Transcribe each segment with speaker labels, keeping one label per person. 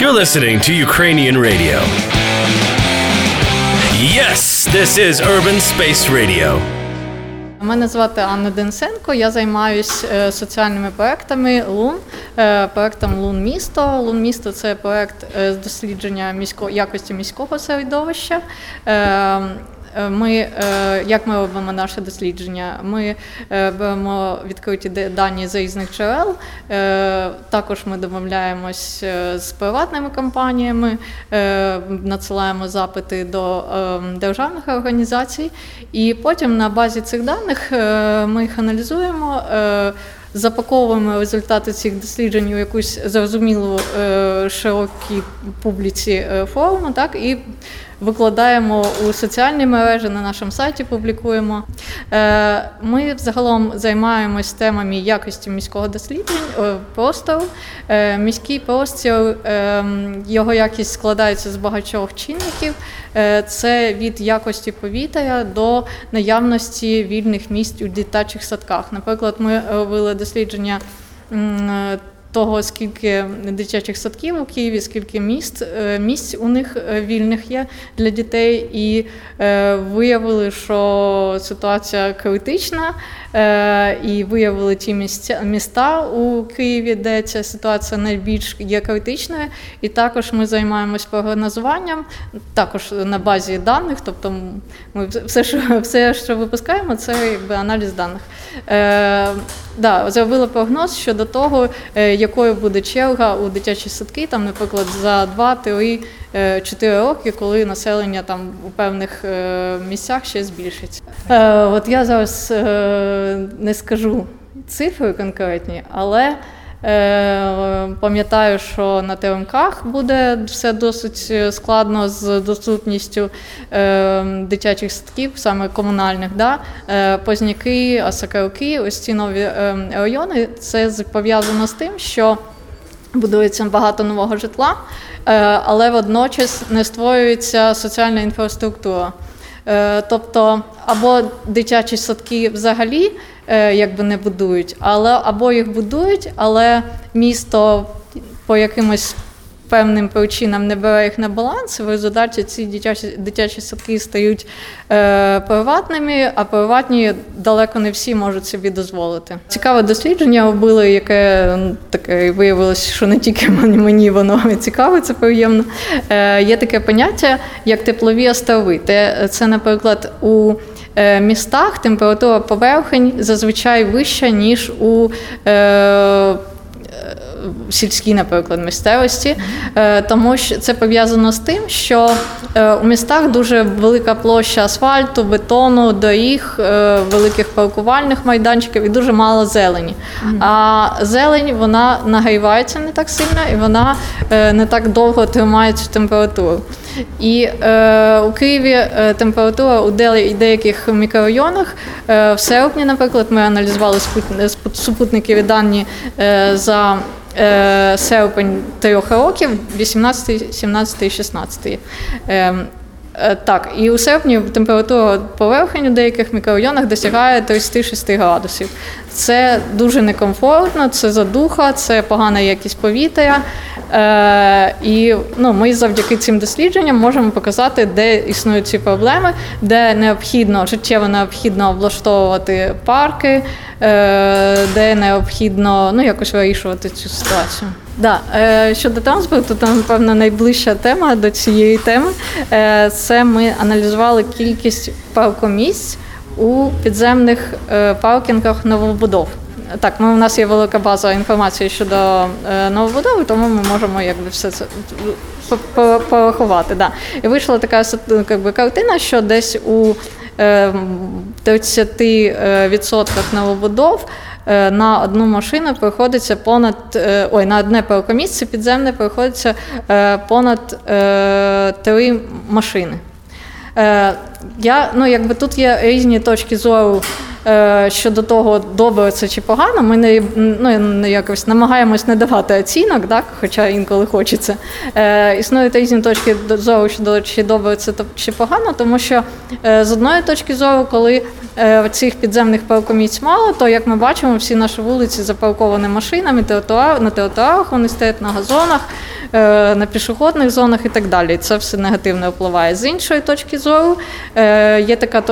Speaker 1: You're listening to Ukrainian radio. Yes, this is Urban Space Radio.
Speaker 2: Мене звати Анна Денсенко. Я займаюся соціальними проектами Лун, е, проектом Лун місто. Лун місто це проект е, з дослідження місько якості міського середовища. Е, ми, е, як ми робимо наше дослідження? Ми е, беремо відкриті дані з різних джерел. Також ми домовляємось з приватними компаніями, надсилаємо запити до державних організацій, і потім на базі цих даних ми їх аналізуємо. Запаковуємо результати цих досліджень у якусь зрозумілу широкій публіці форуму, так і викладаємо у соціальні мережі, на нашому сайті публікуємо. Е, ми взагалом займаємось темами якості міського досліджень е, простору. Е, міський простір, його якість складається з багатьох чинників. Це від якості повітря до наявності вільних місць у дитячих садках. Наприклад, ми робили дослідження того, скільки дитячих садків у Києві, скільки міст е, місць у них е, вільних є для дітей, і е, виявили, що ситуація критична, і виявили ті місця міста у Києві, де ця ситуація найбільш є критичною. І також ми займаємось прогнозуванням, також на базі даних, тобто ми все, що все, що випускаємо, це якби аналіз даних. Да, зробили прогноз щодо того, е, якою буде черга у дитячі садки, там, наприклад, за 2-3-4 е, роки, коли населення там у певних е, місцях ще збільшиться. От я зараз не скажу цифри конкретні, але пам'ятаю, що на ТМК буде все досить е, складно з доступністю е, дитячих садків, саме комунальних. Да? Позняки, Осакарки, ось ці нові райони. Це пов'язано з тим, що будується багато нового житла, але водночас не створюється соціальна інфраструктура. Тобто або дитячі садки взагалі Е, якби не будують, але або їх будують, але місто по якимось певним причинам не бере їх на баланс. В результаті ці дитячі дитячі садки стають е, приватними, а приватні далеко не всі можуть собі дозволити. Цікаве дослідження робили, яке таке виявилось, що не тільки мені воно цікаве, це приємно. Е, Є таке поняття, як теплові острови. Це, наприклад, у Е, містах температура поверхень зазвичай вища, ніж у е, сільській, наприклад, місцевості, е, тому що це пов'язано з тим, що е, у містах дуже велика площа асфальту, бетону, доріг, е, великих паркувальних майданчиків і дуже мало зелені. А зелень вона нагрівається не так сильно і вона не так довго тримає цю температуру. І е, у Києві е, температура у деяких мікрорайонах е, в серпні, наприклад, ми аналізували супутникові дані е, за серпень трьох років, 18, 17, 16. Е, так, і у серпні температура поверхень у деяких мікрорайонах досягає 36 градусів. Це дуже некомфортно, це задуха, це погана якість повітря. Е, І ну, ми завдяки цим дослідженням можемо показати, де існують ці проблеми, де необхідно життєво необхідно облаштовувати парки, е, де необхідно ну, якось вирішувати цю ситуацію. Да, е, Щодо транспорту, там, напевно, найближча тема до цієї теми. Е, Це ми аналізували кількість паркомісць у підземних е, паркінгах новобудов. Так, ми, у нас є велика база інформації щодо новобудови, тому ми можемо якби все це порахувати. Да. І вийшла така якби, картина, що десь у 30% е, новобудов на одну машину приходиться понад ой, на одне паркомісце підземне приходиться понад три машини. Я ну якби тут є різні точки зору е, щодо того, добре це чи погано. Ми не ну якось намагаємось не давати оцінок, так хоча інколи хочеться. Е, Існують різні точки зору щодо чи добре це чи погано, тому що е, з одної точки зору, коли е, цих підземних паркомісць мало, то як ми бачимо, всі наші вулиці запарковані машинами, тротуар, на тротуарах вони стоять на газонах, е, на пішохідних зонах і так далі. Це все негативно впливає. З іншої точки зору е, є така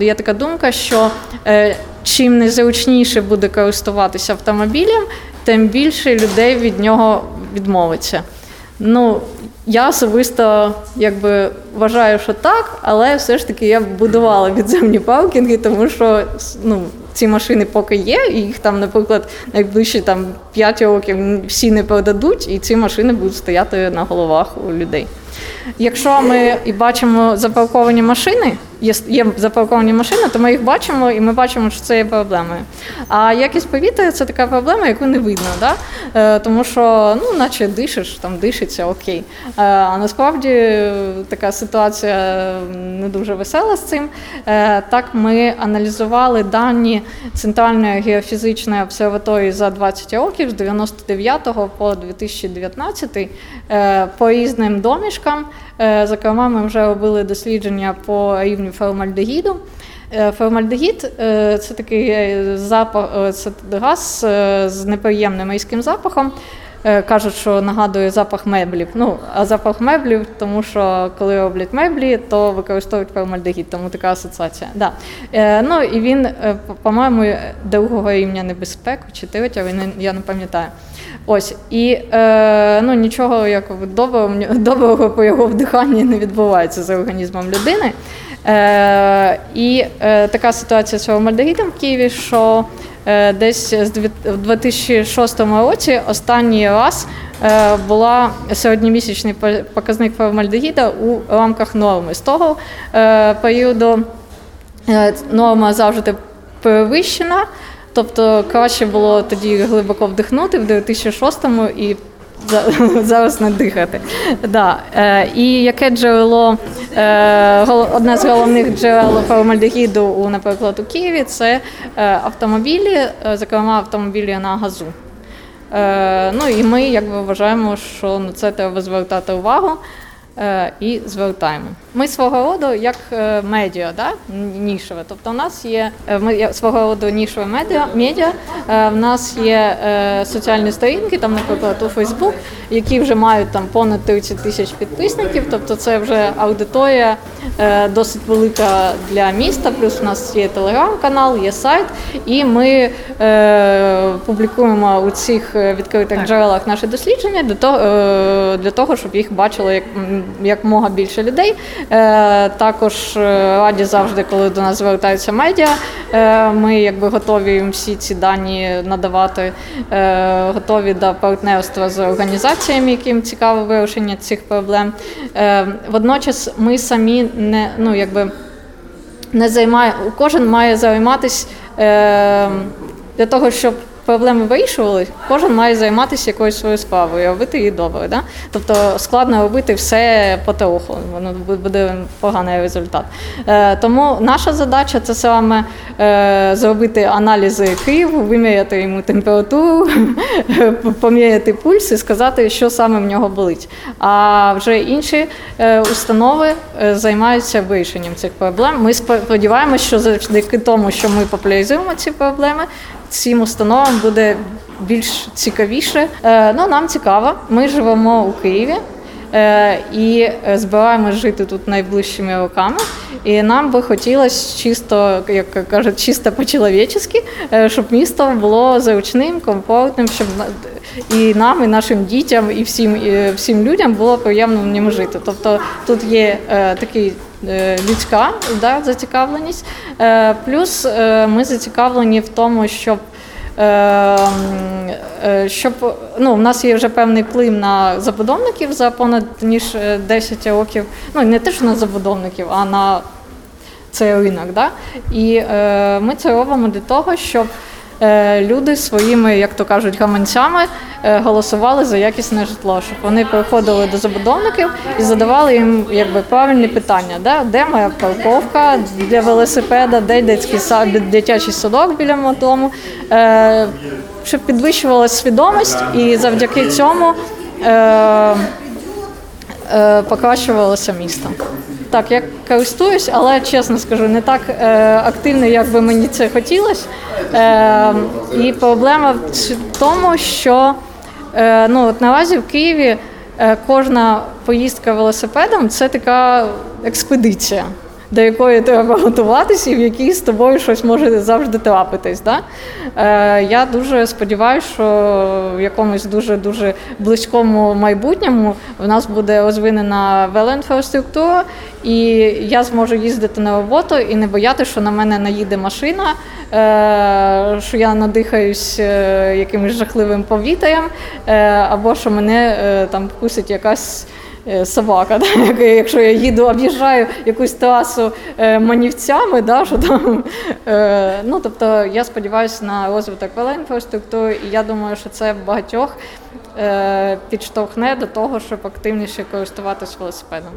Speaker 2: є така думка, що е, чим незручніше буде користуватися автомобілем, тим більше людей від нього відмовиться. Ну, я особисто якби вважаю, що так, але все ж таки я будувала підземні паркінги, тому що ну, ці машини поки є, і їх там, наприклад, найближчі там 5 років всі не продадуть, і ці машини будуть стояти на головах у людей. Якщо ми і бачимо запарковані машини, є, є запарковані машини, то ми їх бачимо і ми бачимо, що це є проблемою. А якість повітря це така проблема, яку не видно. Да? Е, тому що, ну, наче дишиш, там дишиться, окей. Е, а насправді е, така ситуація не дуже весела з цим. Е, так, ми аналізували дані Центральної геофізичної обсерваторії за 20 років з 99 по 2019 е, по різним домішкам. Е, Зокрема, ми вже робили дослідження по рівню формальдегіду. Е, Формальдегід е, це такий запах, це газ з неприємним різким запахом. Е, Кажуть, що нагадує запах меблів. Ну, а запах меблів, тому що коли роблять меблі, то використовують формальдегід, тому така асоціація. Да. Е, ну і він, е, по- по-моєму, другого рівня небезпеки чи третього, я не- пам'ятаю. Ось і е, ну нічого якого доброго, доброго по його вдиханні не відбувається з організмом людини. Е, і е, така ситуація з формальдегідом в Києві, що е, десь в 2006 році останній раз була середньомісячний по- показник формальдегіда у рамках норми. З того періоду норма завжди перевищена. Тобто краще було тоді глибоко вдихнути в 2006-му і зараз не дихати. Да. Е, і яке джерело, е, одне з головних джерел формальдегіду, у, наприклад, у Києві це е, автомобілі, зокрема автомобілі на газу. Ну і ми якби вважаємо, що на це треба звертати увагу і звертаємо. Ми свого роду як е, медіа, да? н- нішеве. Тобто, у нас є е, ми свого роду нішеве медіа. медіа. Е, В нас є соціальні сторінки, там, наприклад, у Фейсбук, які вже мають там понад 30 тисяч підписників. Тобто, це вже аудиторія досить велика для міста. Плюс у нас є телеграм-канал, є сайт, і ми публікуємо у цих відкритих джерелах наші дослідження для того, для того, щоб їх бачило як, як мога більше людей. Е, також е, раді завжди, коли до нас звертаються медіа. Е, ми якби готові їм всі ці дані надавати, готові до партнерства з організаціями, яким цікаве вирішення цих проблем. Водночас ми самі не ну якби не займає, кожен має займатися для того, щоб проблеми вирішували, кожен має займатися якоюсь своєю справою, робити її добре. Да? Тобто складно робити все по телефону, воно буде поганий результат. Е, тому наша задача це саме е, зробити аналізи Києву, виміряти йому температуру, поміряти пульс і сказати, що саме в нього болить. А вже інші е, установи е, займаються вирішенням цих проблем. Ми сподіваємося, що завдяки тому, що ми популяризуємо ці проблеми, цим установам буде більш цікавіше. Е, Ну, нам цікаво. Ми живемо у Києві. Е, І збираємось жити тут найближчими роками. І нам би хотілося чисто, як кажуть, чисто по-чоловічески, е, щоб місто було зручним, комфортним, щоб і нам, і нашим дітям, і всім, і всім людям було приємно в ньому жити. Тобто тут є такий людська да, зацікавленість. Е, плюс е, ми зацікавлені в тому, щоб. Е, е, Щоб ну, у нас є вже певний вплив на забудовників за понад ніж е, 10 років. Ну не те, що на забудовників, а на цей ринок. Да? І е, ми це робимо для того, щоб е, люди своїми, як то кажуть, гаманцями е, голосували за якісне житло, щоб вони приходили до забудовників і задавали їм якби правильні питання, да? де моя парковка для велосипеда, де дитячий сад, дитячий садок біля мого дому, е, щоб підвищувалася свідомість, і завдяки цьому. Е, покращувалося місто. Так, я користуюсь, але чесно скажу, не так е, активно, як би мені це хотілося. Е, і проблема в тому, що е, ну, от наразі в Києві е, кожна поїздка велосипедом це така експедиція, до якої треба готуватися і в якій з тобою щось може завжди трапитись. Да? Е, я дуже сподіваюся, що в якомусь дуже дуже близькому майбутньому в нас буде розвинена велоінфраструктура, і я зможу їздити на роботу і не боятися, що на мене наїде машина, е, що я надихаюсь е, якимось жахливим повітрям, е, або що мене е, там вкусить якась. Е, Собака, да? якщо я їду, об'їжджаю якусь трасу е, манівцями, да, що там, е, ну, тобто я сподіваюся на розвиток велоінфраструктури, і я думаю, що це багатьох підштовхне до того, щоб активніше користуватись велосипедом.